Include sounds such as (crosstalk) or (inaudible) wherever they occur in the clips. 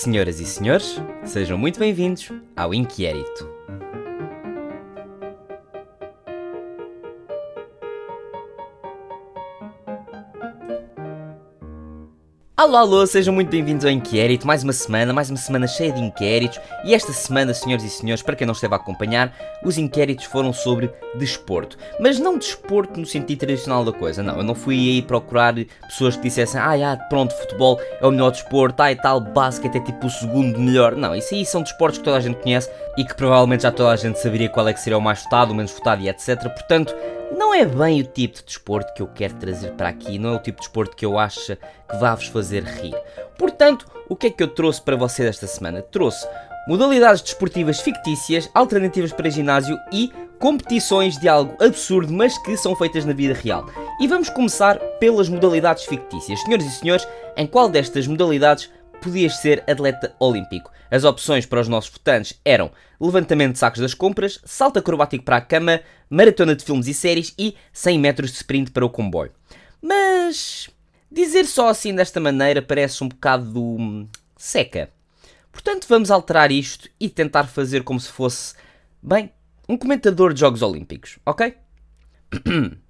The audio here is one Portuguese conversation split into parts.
Senhoras e senhores, sejam muito bem-vindos ao Inquérito. Alô, alô, sejam muito bem-vindos ao Inquérito. Mais uma semana, mais uma semana cheia de inquéritos. E esta semana, senhoras e senhores, para quem não esteve a acompanhar, os inquéritos foram sobre desporto. Mas não desporto no sentido tradicional da coisa, não. Eu não fui aí procurar pessoas que dissessem, ah, pronto, futebol é o melhor desporto, ah, e tal, basquete é tipo o segundo melhor. Não, isso aí são desportos que toda a gente conhece e que provavelmente já toda a gente saberia qual é que seria o mais votado, o menos votado e etc. Portanto, não é bem o tipo de desporto que eu quero trazer para aqui, não é o tipo de desporto que eu acho que vá vos fazer rir. Portanto, o que é que eu trouxe para vocês esta semana? Trouxe modalidades desportivas fictícias, alternativas para ginásio e competições de algo absurdo, mas que são feitas na vida real. E vamos começar pelas modalidades fictícias. Senhoras e senhores, em qual destas modalidades podias ser atleta olímpico? As opções para os nossos votantes eram levantamento de sacos das compras, salto acrobático para a cama, maratona de filmes e séries e 100 metros de sprint para o comboio. Mas dizer só assim desta maneira parece um bocado hum, seca. Portanto, vamos alterar isto e tentar fazer como se fosse, bem, um comentador de Jogos Olímpicos, ok? (clears throat)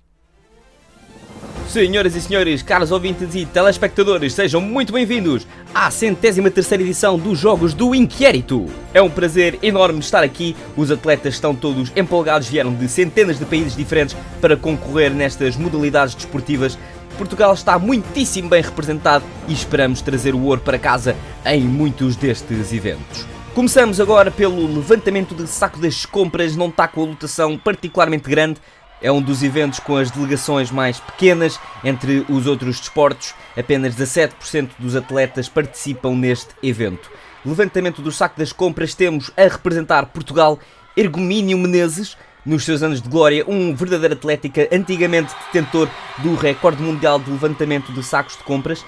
Senhoras e senhores, caros ouvintes e telespectadores, sejam muito bem-vindos à centésima terceira edição dos Jogos do Inquérito. É um prazer enorme estar aqui, os atletas estão todos empolgados, vieram de centenas de países diferentes para concorrer nestas modalidades desportivas. Portugal está muitíssimo bem representado e esperamos trazer o ouro para casa em muitos destes eventos. Começamos agora pelo levantamento de saco das compras, não está com a lotação particularmente grande, é um dos eventos com as delegações mais pequenas entre os outros desportos. Apenas 17% dos atletas participam neste evento. Levantamento do saco das compras temos a representar Portugal Ergomínio Menezes, nos seus anos de glória, um verdadeiro atlética, antigamente detentor do recorde mundial de levantamento de sacos de compras.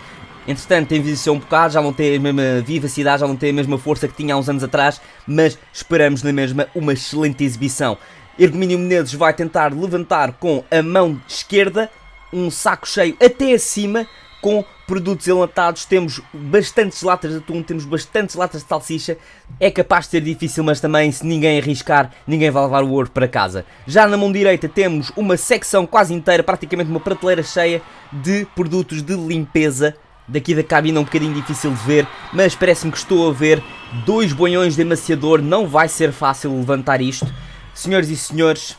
Entretanto, envelheceu um bocado, já não tem a mesma vivacidade, já não tem a mesma força que tinha há uns anos atrás, mas esperamos na mesma uma excelente exibição. Ergomínio Menezes vai tentar levantar com a mão esquerda um saco cheio até acima com produtos enlatados. Temos bastantes latas de atum, temos bastantes latas de salsicha. É capaz de ser difícil, mas também se ninguém arriscar, ninguém vai levar o ouro para casa. Já na mão direita temos uma secção quase inteira, praticamente uma prateleira cheia de produtos de limpeza. Daqui da cabine é um bocadinho difícil de ver, mas parece-me que estou a ver dois bonhões de amaciador. Não vai ser fácil levantar isto. Senhoras e senhores,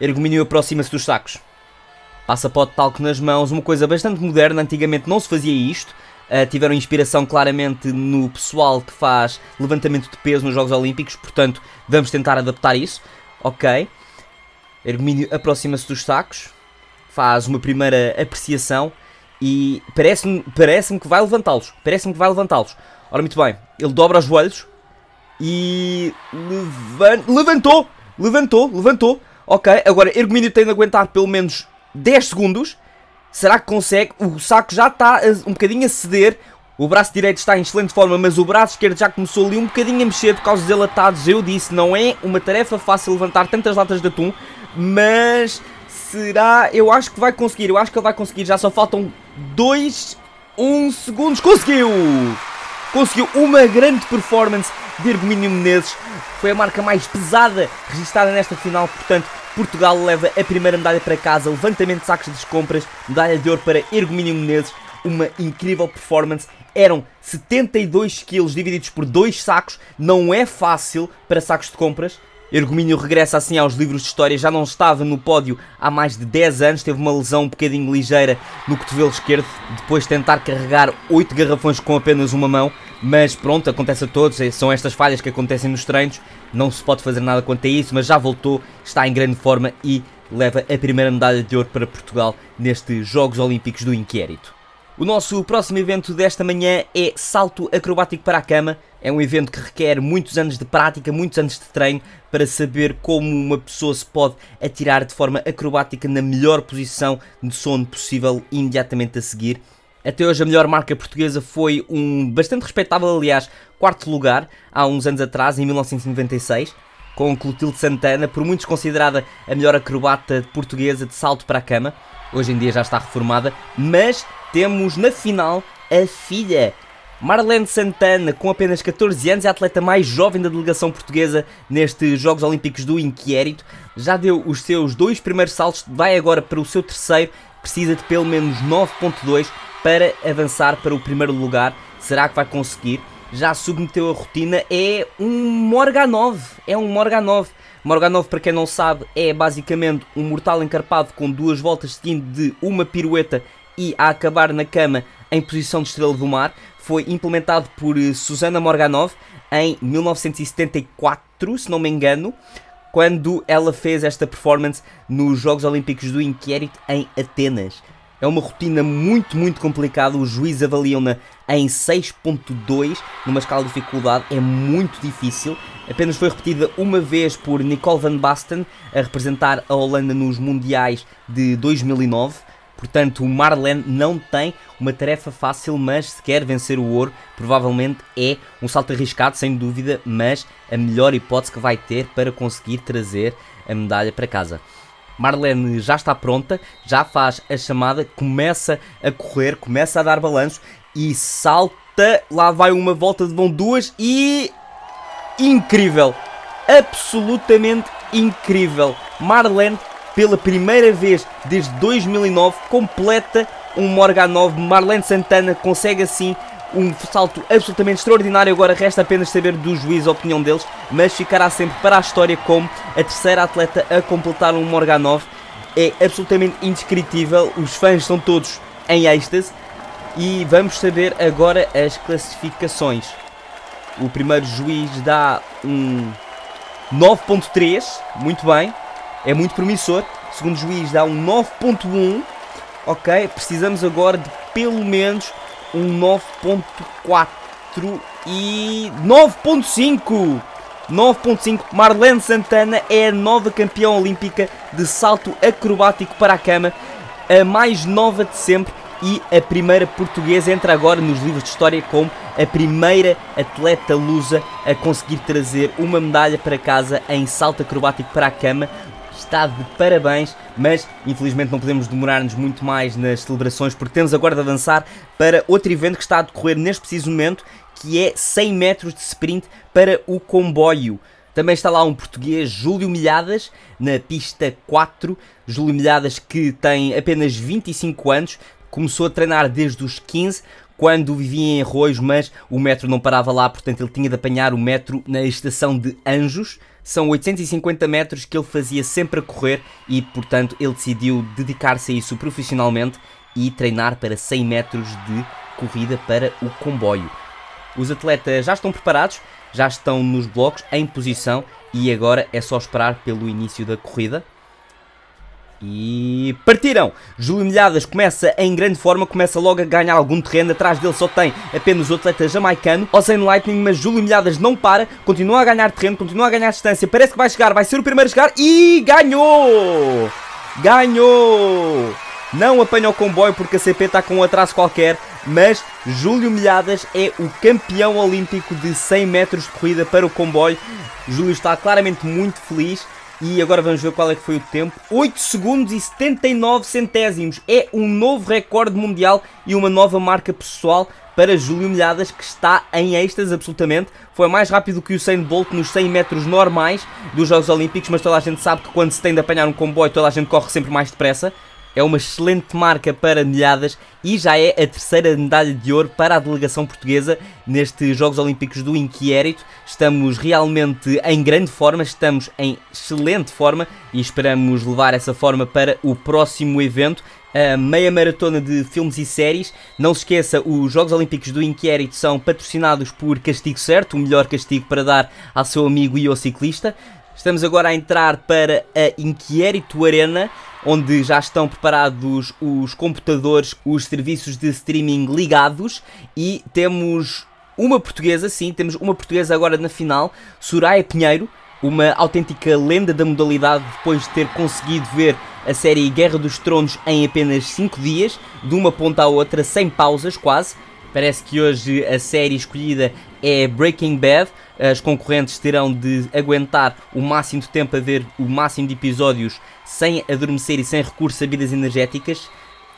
Ergomínio aproxima-se dos sacos. Passa pó de talco nas mãos, uma coisa bastante moderna, antigamente não se fazia isto. Uh, tiveram inspiração claramente no pessoal que faz levantamento de peso nos Jogos Olímpicos, portanto vamos tentar adaptar isso. Ok. Ergomínio aproxima-se dos sacos, faz uma primeira apreciação e parece-me parece que vai levantá-los. Parece-me que vai levantá-los. Ora, muito bem, ele dobra os joelhos e levan levantou Levantou, levantou. Ok, agora Ergomínio tem de aguentar pelo menos 10 segundos. Será que consegue? O saco já está um bocadinho a ceder. O braço direito está em excelente forma, mas o braço esquerdo já começou ali um bocadinho a mexer por causa dos elatados. Eu disse, não é uma tarefa fácil levantar tantas latas de atum, mas será? Eu acho que vai conseguir, eu acho que ele vai conseguir. Já só faltam 2, 1 segundos. Conseguiu! Conseguiu uma grande performance de Ergomínio Menezes. Foi a marca mais pesada registrada nesta final, portanto, Portugal leva a primeira medalha para casa, levantamento de sacos de compras, medalha de ouro para Ergomínio Menezes, uma incrível performance. Eram 72 quilos divididos por dois sacos, não é fácil para sacos de compras. Ergomínio regressa assim aos livros de história, já não estava no pódio há mais de 10 anos, teve uma lesão um bocadinho ligeira no cotovelo esquerdo, depois de tentar carregar 8 garrafões com apenas uma mão, mas pronto, acontece a todos, é, são estas falhas que acontecem nos treinos, não se pode fazer nada quanto a isso, mas já voltou, está em grande forma e leva a primeira medalha de ouro para Portugal nestes Jogos Olímpicos do Inquérito. O nosso próximo evento desta manhã é salto acrobático para a cama. É um evento que requer muitos anos de prática, muitos anos de treino para saber como uma pessoa se pode atirar de forma acrobática na melhor posição de sono possível imediatamente a seguir. Até hoje a melhor marca portuguesa foi um bastante respeitável, aliás, quarto lugar, há uns anos atrás, em 1996, com Clotilde Santana, por muitos considerada a melhor acrobata portuguesa de salto para a cama. Hoje em dia já está reformada, mas temos na final a filha Marlene Santana, com apenas 14 anos, é a atleta mais jovem da delegação portuguesa nestes Jogos Olímpicos do Inquérito. Já deu os seus dois primeiros saltos, vai agora para o seu terceiro, precisa de pelo menos 9.2 para avançar para o primeiro lugar. Será que vai conseguir? Já submeteu a rotina, é um Morganov, é um Morganov. Morganov, para quem não sabe, é basicamente um mortal encarpado com duas voltas seguindo de uma pirueta e a acabar na cama em posição de estrela do mar foi implementado por eh, Susana Morganov em 1974, se não me engano, quando ela fez esta performance nos Jogos Olímpicos do Inquérito em Atenas. É uma rotina muito, muito complicada. Os juízes avaliam-na em 6.2, numa escala de dificuldade. É muito difícil. Apenas foi repetida uma vez por Nicole van Basten, a representar a Holanda nos Mundiais de 2009. Portanto, o Marlene não tem uma tarefa fácil, mas se quer vencer o ouro, provavelmente é um salto arriscado, sem dúvida, mas a melhor hipótese que vai ter para conseguir trazer a medalha para casa. Marlene já está pronta, já faz a chamada, começa a correr, começa a dar balanço e salta. Lá vai uma volta de vão duas e. Incrível! Absolutamente incrível! Marlene pela primeira vez desde 2009, completa um Morganov. Marlene Santana consegue assim um salto absolutamente extraordinário. Agora resta apenas saber do juiz a opinião deles, mas ficará sempre para a história como a terceira atleta a completar um Morganov. É absolutamente indescritível, os fãs são todos em êxtase. E vamos saber agora as classificações. O primeiro juiz dá um 9.3, muito bem é muito promissor. O segundo juiz dá um 9.1. Ok, precisamos agora de pelo menos um 9.4 e 9.5. 9.5 Marlene Santana é a nova campeã olímpica de salto acrobático para a cama, a mais nova de sempre e a primeira portuguesa entra agora nos livros de história como a primeira atleta lusa a conseguir trazer uma medalha para casa em salto acrobático para a cama, está de parabéns, mas infelizmente não podemos demorar-nos muito mais nas celebrações porque temos agora de avançar para outro evento que está a decorrer neste preciso momento, que é 100 metros de sprint para o comboio. Também está lá um português, Júlio Milhadas, na pista 4. Júlio Milhadas que tem apenas 25 anos, começou a treinar desde os 15, quando vivia em Arroios, mas o metro não parava lá, portanto ele tinha de apanhar o metro na estação de Anjos. São 850 metros que ele fazia sempre a correr e, portanto, ele decidiu dedicar-se a isso profissionalmente e treinar para 100 metros de corrida para o comboio. Os atletas já estão preparados, já estão nos blocos, em posição e agora é só esperar pelo início da corrida. E partiram! Júlio Milhadas começa em grande forma, começa logo a ganhar algum terreno. Atrás dele só tem apenas o atleta jamaicano, Ozen Lightning, mas Júlio Milhadas não para, continua a ganhar terreno, continua a ganhar distância. Parece que vai chegar, vai ser o primeiro a chegar e ganhou! Ganhou! Não apanha o comboio porque a CP está com um atraso qualquer, mas Júlio Milhadas é o campeão olímpico de 100 metros de corrida para o comboio. Júlio está claramente muito feliz e agora vamos ver qual é que foi o tempo. 8 segundos e 79 centésimos. É um novo recorde mundial e uma nova marca pessoal para Júlio Milhadas, que está em êxtase absolutamente. Foi mais rápido que o Usain Bolt nos 100 metros normais dos Jogos Olímpicos, mas toda a gente sabe que quando se tem de apanhar um comboio, toda a gente corre sempre mais depressa. É uma excelente marca para milhadas e já é a terceira medalha de ouro para a delegação portuguesa nestes Jogos Olímpicos do Inquérito. Estamos realmente em grande forma, estamos em excelente forma e esperamos levar essa forma para o próximo evento. A meia maratona de filmes e séries. Não se esqueça, os Jogos Olímpicos do Inquérito são patrocinados por Castigo Certo, o melhor castigo para dar ao seu amigo e ao ciclista. Estamos agora a entrar para a Inquérito Arena onde já estão preparados os computadores, os serviços de streaming ligados e temos uma portuguesa, sim, temos uma portuguesa agora na final, Soraya Pinheiro, uma autêntica lenda da modalidade depois de ter conseguido ver a série Guerra dos Tronos em apenas 5 dias, de uma ponta à outra, sem pausas quase. Parece que hoje a série escolhida é Breaking Bad. As concorrentes terão de aguentar o máximo de tempo a ver o máximo de episódios sem adormecer e sem recurso a bebidas energéticas.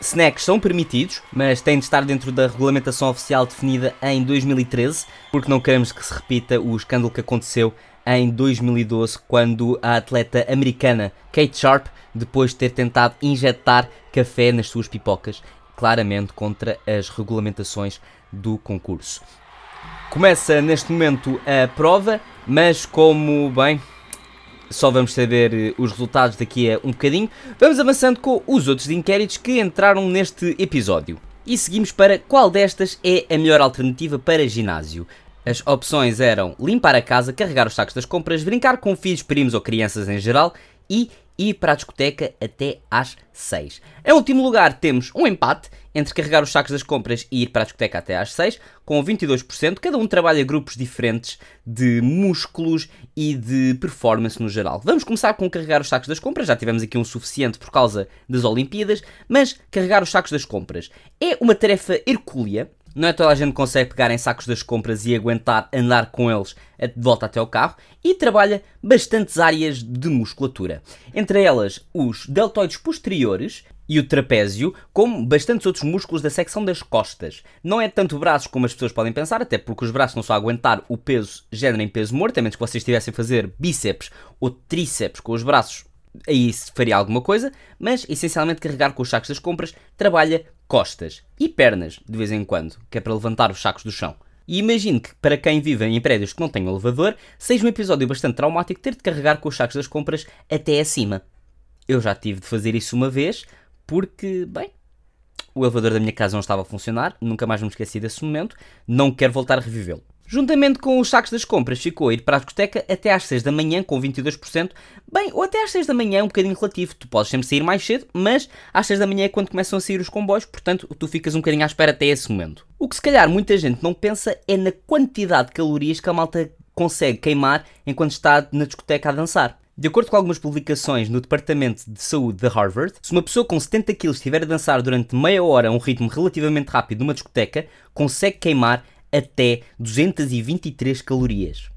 Snacks são permitidos, mas têm de estar dentro da regulamentação oficial definida em 2013, porque não queremos que se repita o escândalo que aconteceu em 2012, quando a atleta americana Kate Sharp, depois de ter tentado injetar café nas suas pipocas, claramente contra as regulamentações do concurso. Começa neste momento a prova, mas como bem, só vamos saber eh, os resultados daqui a um bocadinho. Vamos avançando com os outros inquéritos que entraram neste episódio. E seguimos para qual destas é a melhor alternativa para ginásio. As opções eram limpar a casa, carregar os sacos das compras, brincar com filhos, primos ou crianças em geral e ir para a discoteca até às 6. Em último lugar, temos um empate entre carregar os sacos das compras e ir para a discoteca até às 6, com 22%. Cada um trabalha grupos diferentes de músculos e de performance no geral. Vamos começar com carregar os sacos das compras. Já tivemos aqui um suficiente por causa das Olimpíadas, mas carregar os sacos das compras é uma tarefa hercúlea não é toda a gente que consegue pegar em sacos das compras e aguentar andar com eles de volta até ao carro e trabalha bastantes áreas de musculatura. Entre elas os deltoides posteriores e o trapézio, como bastantes outros músculos da secção das costas. Não é tanto braços como as pessoas podem pensar, até porque os braços não só aguentar o peso género em peso morto, a menos que vocês estivessem a fazer bíceps ou tríceps com os braços aí se faria alguma coisa, mas essencialmente carregar com os sacos das compras trabalha costas e pernas de vez em quando, que é para levantar os sacos do chão. E imagino que para quem vive em prédios que não têm elevador, seja um episódio bastante traumático ter de carregar com os sacos das compras até acima. Eu já tive de fazer isso uma vez, porque, bem, o elevador da minha casa não estava a funcionar, nunca mais me esqueci desse momento, não quero voltar a revivê-lo. Juntamente com os sacos das compras, ficou a ir para a discoteca até às 6 da manhã com 22%. Bem, ou até às 6 da manhã é um bocadinho relativo. Tu podes sempre sair mais cedo, mas às 6 da manhã é quando começam a sair os comboios, portanto tu ficas um bocadinho à espera até esse momento. O que se calhar muita gente não pensa é na quantidade de calorias que a malta consegue queimar enquanto está na discoteca a dançar. De acordo com algumas publicações no Departamento de Saúde de Harvard, se uma pessoa com 70 kg estiver a dançar durante meia hora a um ritmo relativamente rápido numa discoteca, consegue queimar até 223 calorias.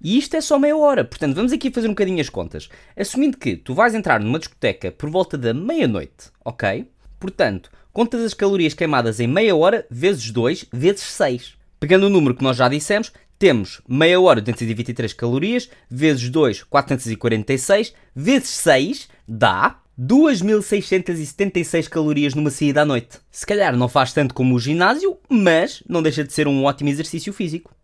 E isto é só meia hora, portanto vamos aqui fazer um bocadinho as contas. Assumindo que tu vais entrar numa discoteca por volta da meia-noite, ok? Portanto, contas as calorias queimadas em meia hora vezes 2 vezes 6. Pegando o número que nós já dissemos, temos meia hora 223 calorias vezes 2, 446 vezes 6 dá 2.676 calorias numa saída à noite. Se calhar não faz tanto como o ginásio, mas não deixa de ser um ótimo exercício físico.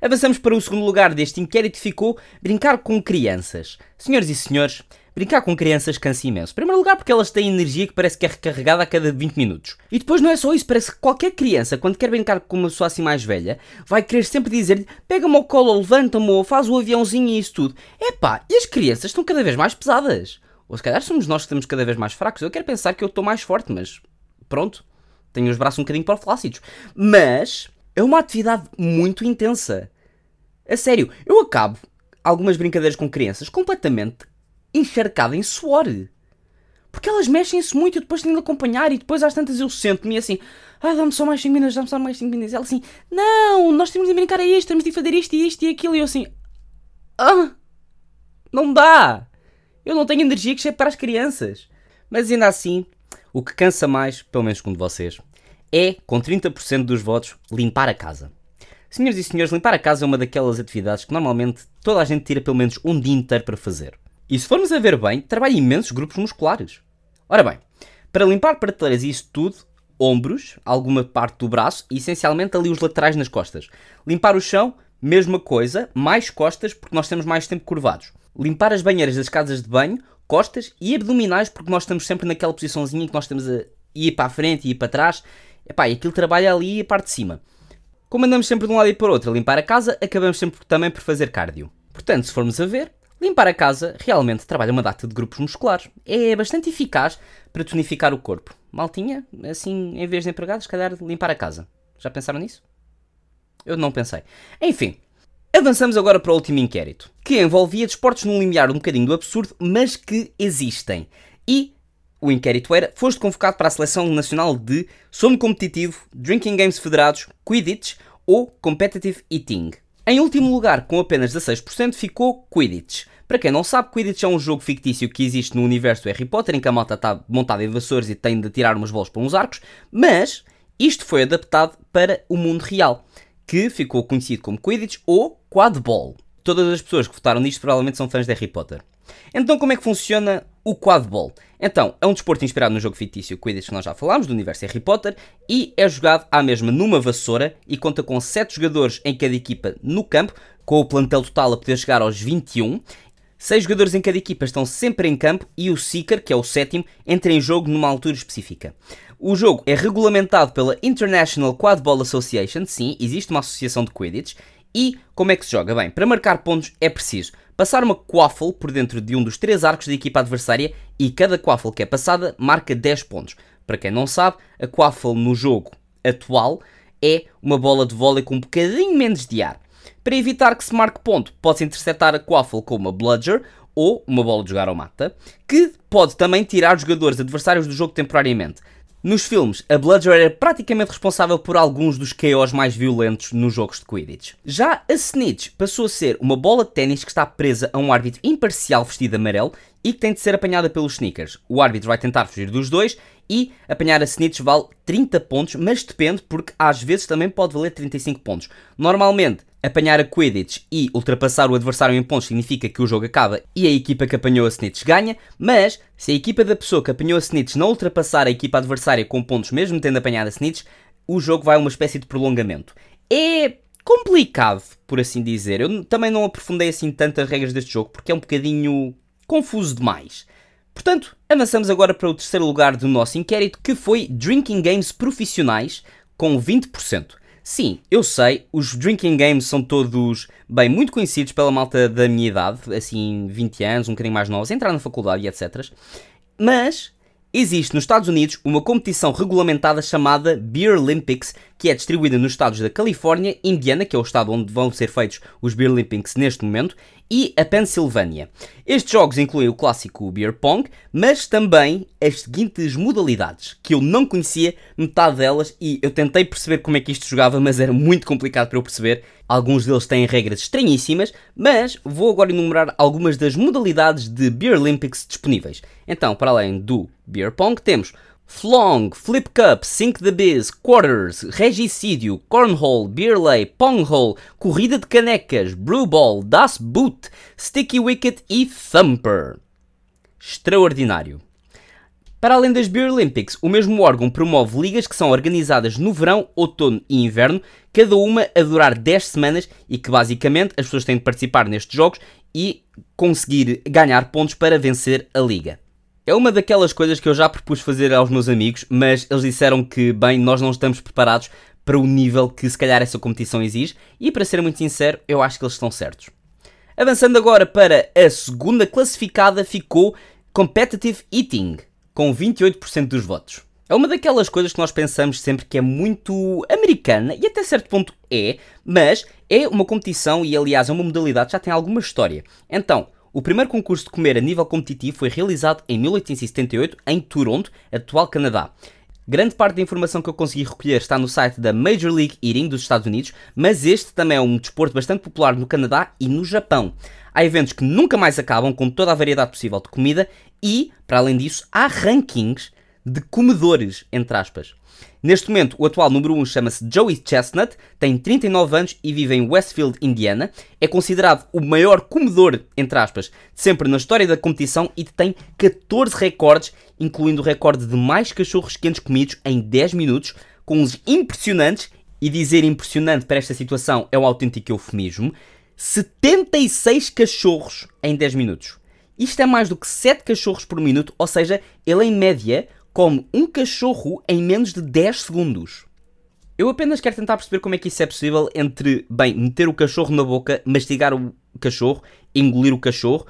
Avançamos para o segundo lugar deste inquérito ficou brincar com crianças. Senhoras e senhores, brincar com crianças cansa imenso. Em primeiro lugar porque elas têm energia que parece que é recarregada a cada 20 minutos. E depois não é só isso, parece que qualquer criança, quando quer brincar com uma pessoa assim mais velha, vai querer sempre dizer-lhe pega-me ao colo, levanta-me, ou faz o aviãozinho e isso tudo. Epá, e as crianças estão cada vez mais pesadas. Ou se calhar somos nós que estamos cada vez mais fracos. Eu quero pensar que eu estou mais forte, mas pronto. Tenho os braços um bocadinho para flácidos. Mas é uma atividade muito intensa. A sério, eu acabo algumas brincadeiras com crianças completamente encharcado em suor. Porque elas mexem-se muito e depois tenho de acompanhar e depois às tantas eu sento-me assim, ah, dá-me só mais 5 minutos, dá-me só mais 5 minutos. Ela assim, não, nós temos de brincar a isto, temos de fazer isto e isto e aquilo. E eu assim, ah, não dá. Eu não tenho energia que chegue para as crianças. Mas ainda assim, o que cansa mais, pelo menos com vocês, é, com 30% dos votos, limpar a casa. Senhoras e senhores, limpar a casa é uma daquelas atividades que normalmente toda a gente tira pelo menos um dia inteiro para fazer. E se formos a ver bem, trabalha imensos grupos musculares. Ora bem, para limpar prateleiras e isso tudo, ombros, alguma parte do braço e essencialmente ali os laterais nas costas. Limpar o chão, mesma coisa, mais costas porque nós temos mais tempo curvados limpar as banheiras das casas de banho, costas e abdominais, porque nós estamos sempre naquela posiçãozinha que nós estamos a ir para a frente e ir para trás. Epá, e aquilo trabalha ali a parte de cima. Como andamos sempre de um lado e para o outro a limpar a casa, acabamos sempre também por fazer cardio. Portanto, se formos a ver, limpar a casa realmente trabalha uma data de grupos musculares. É bastante eficaz para tonificar o corpo. Maltinha, assim, em vez de empregados, se calhar limpar a casa. Já pensaram nisso? Eu não pensei. Enfim, Avançamos agora para o último inquérito, que envolvia desportos num limiar um bocadinho do absurdo, mas que existem. E o inquérito era: foste convocado para a seleção nacional de sono competitivo, drinking games federados, Quidditch ou competitive eating. Em último lugar, com apenas 16%, ficou Quidditch. Para quem não sabe, Quidditch é um jogo fictício que existe no universo do Harry Potter, em que a malta está montada em vassoures e tem de tirar umas bolas para uns arcos, mas isto foi adaptado para o mundo real, que ficou conhecido como Quidditch ou Quadball. Todas as pessoas que votaram nisto provavelmente são fãs de Harry Potter. Então, como é que funciona o Quadball? Então, é um desporto inspirado no jogo fictício Quidditch que nós já falámos, do universo Harry Potter, e é jogado à mesma numa vassoura e conta com 7 jogadores em cada equipa no campo, com o plantel total a poder chegar aos 21, Seis jogadores em cada equipa estão sempre em campo e o Seeker, que é o sétimo, entra em jogo numa altura específica. O jogo é regulamentado pela International Quadball Association, sim, existe uma associação de Quidditch. E como é que se joga? Bem, para marcar pontos é preciso passar uma quaffle por dentro de um dos três arcos da equipa adversária e cada quaffle que é passada marca 10 pontos. Para quem não sabe, a quaffle no jogo atual é uma bola de vôlei com um bocadinho menos de ar. Para evitar que se marque ponto, pode-se interceptar a quaffle com uma bludger ou uma bola de jogar ao mata, que pode também tirar jogadores adversários do jogo temporariamente. Nos filmes, a Bludger era praticamente responsável por alguns dos KOs mais violentos nos jogos de Quidditch. Já a Snitch passou a ser uma bola de ténis que está presa a um árbitro imparcial vestido de amarelo e que tem de ser apanhada pelos sneakers. O árbitro vai tentar fugir dos dois e apanhar a Snitch vale 30 pontos, mas depende porque às vezes também pode valer 35 pontos. Normalmente, apanhar a Quidditch e ultrapassar o adversário em pontos significa que o jogo acaba e a equipa que apanhou a Snitch ganha, mas se a equipa da pessoa que apanhou a Snitch não ultrapassar a equipa adversária com pontos mesmo tendo apanhado a Snitch, o jogo vai a uma espécie de prolongamento. É complicado, por assim dizer. Eu também não aprofundei assim tantas regras deste jogo porque é um bocadinho confuso demais. Portanto, avançamos agora para o terceiro lugar do nosso inquérito, que foi Drinking Games Profissionais, com 20%. Sim, eu sei, os drinking games são todos, bem, muito conhecidos pela malta da minha idade, assim, 20 anos, um bocadinho mais novos, entrar na faculdade e etc. Mas existe nos Estados Unidos uma competição regulamentada chamada Beer Olympics, que é distribuída nos estados da Califórnia, Indiana, que é o estado onde vão ser feitos os Beer Olympics neste momento, e a Pensilvânia. Estes jogos incluem o clássico Beer Pong, mas também as seguintes modalidades, que eu não conhecia metade delas e eu tentei perceber como é que isto jogava, mas era muito complicado para eu perceber. Alguns deles têm regras estranhíssimas, mas vou agora enumerar algumas das modalidades de Beer Olympics disponíveis. Então, para além do Beer Pong, temos Flong, Flip Cup, Sink the Biz, Quarters, Regicídio, Cornhole, Beerlay, Ponghole, Corrida de Canecas, Brewball, Das Boot, Sticky Wicket e Thumper. Extraordinário. Para além das Beer Olympics, o mesmo órgão promove ligas que são organizadas no verão, outono e inverno, cada uma a durar 10 semanas e que basicamente as pessoas têm de participar nestes jogos e conseguir ganhar pontos para vencer a liga. É uma daquelas coisas que eu já propus fazer aos meus amigos, mas eles disseram que, bem, nós não estamos preparados para o nível que se calhar essa competição exige, e para ser muito sincero, eu acho que eles estão certos. Avançando agora para a segunda classificada, ficou Competitive Eating, com 28% dos votos. É uma daquelas coisas que nós pensamos sempre que é muito americana, e até certo ponto é, mas é uma competição e, aliás, é uma modalidade que já tem alguma história. Então, o primeiro concurso de comer a nível competitivo foi realizado em 1878 em Toronto, atual Canadá. Grande parte da informação que eu consegui recolher está no site da Major League Eating dos Estados Unidos, mas este também é um desporto bastante popular no Canadá e no Japão. Há eventos que nunca mais acabam com toda a variedade possível de comida e, para além disso, há rankings de comedores, entre aspas. Neste momento, o atual número 1 chama-se Joey Chestnut, tem 39 anos e vive em Westfield, Indiana. É considerado o maior comedor, entre aspas, de sempre na história da competição e tem 14 recordes, incluindo o recorde de mais cachorros quentes comidos em 10 minutos, com uns impressionantes, e dizer impressionante para esta situação é um autêntico eufemismo, 76 cachorros em 10 minutos. Isto é mais do que 7 cachorros por minuto, ou seja, ele em média come um cachorro em menos de 10 segundos. Eu apenas quero tentar perceber como é que isso é possível entre, bem, meter o cachorro na boca, mastigar o cachorro, engolir o cachorro.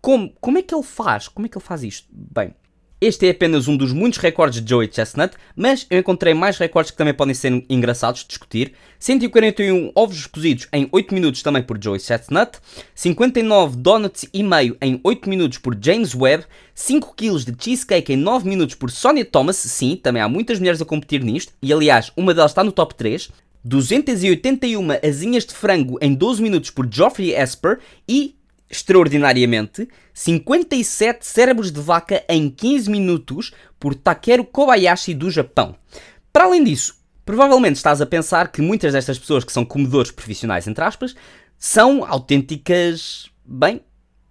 Como, como é que ele faz? Como é que ele faz isto? Bem, este é apenas um dos muitos recordes de Joey Chestnut, mas eu encontrei mais recordes que também podem ser engraçados de discutir. 141 ovos cozidos em 8 minutos também por Joey Chestnut, 59 donuts e meio em 8 minutos por James Webb, 5 kg de cheesecake em 9 minutos por Sonia Thomas, sim, também há muitas mulheres a competir nisto, e aliás, uma delas está no top 3. 281 asinhas de frango em 12 minutos por Geoffrey Esper e, extraordinariamente, 57 cérebros de vaca em 15 minutos por Takeru Kobayashi do Japão. Para além disso, provavelmente estás a pensar que muitas destas pessoas que são comedores profissionais, entre aspas, são autênticas, bem,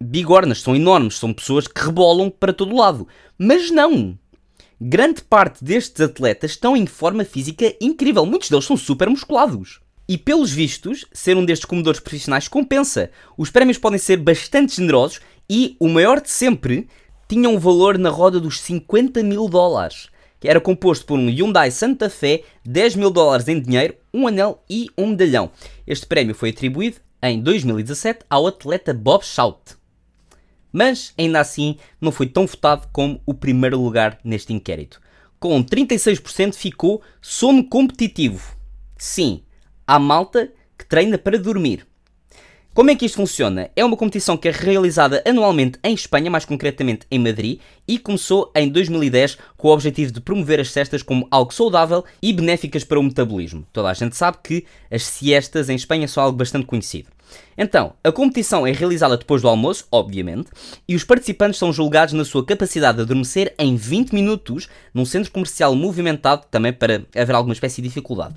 bigornas, são enormes, são pessoas que rebolam para todo lado. Mas não! Grande parte destes atletas estão em forma física incrível, muitos deles são super musculados. E pelos vistos, ser um destes comedores profissionais compensa. Os prémios podem ser bastante generosos e, o maior de sempre, tinha um valor na roda dos 50 mil dólares, que era composto por um Hyundai Santa Fe, 10 mil dólares em dinheiro, um anel e um medalhão. Este prémio foi atribuído em 2017 ao atleta Bob Schaut mas ainda assim não foi tão votado como o primeiro lugar neste inquérito. Com 36% ficou sono competitivo. Sim, há malta que treina para dormir. Como é que isto funciona? É uma competição que é realizada anualmente em Espanha, mais concretamente em Madrid, e começou em 2010 com o objetivo de promover as cestas como algo saudável e benéficas para o metabolismo. Toda a gente sabe que as siestas em Espanha são algo bastante conhecido. Então, a competição é realizada depois do almoço, obviamente, e os participantes são julgados na sua capacidade de adormecer em 20 minutos num centro comercial movimentado, também para haver alguma espécie de dificuldade.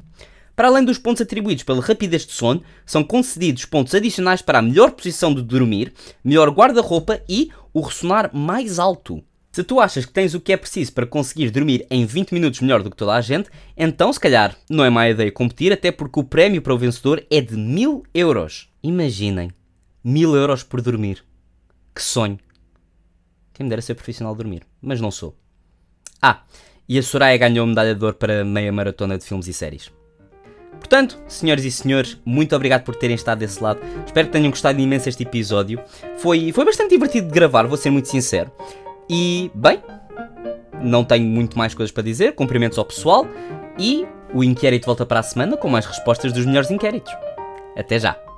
Para além dos pontos atribuídos pela rapidez de sono, são concedidos pontos adicionais para a melhor posição de dormir, melhor guarda-roupa e o ressonar mais alto. Se tu achas que tens o que é preciso para conseguir dormir em 20 minutos melhor do que toda a gente, então se calhar não é má ideia competir, até porque o prémio para o vencedor é de 1000 euros. Imaginem, 1000 euros por dormir. Que sonho. Quem me dera ser profissional dormir, mas não sou. Ah, e a Soraya ganhou medalha de ouro para meia maratona de filmes e séries. Portanto, senhoras e senhores, muito obrigado por terem estado desse lado. Espero que tenham gostado imenso este episódio. Foi, foi bastante divertido de gravar, vou ser muito sincero. E, bem, não tenho muito mais coisas para dizer. Cumprimentos ao pessoal. E o inquérito volta para a semana com mais respostas dos melhores inquéritos. Até já!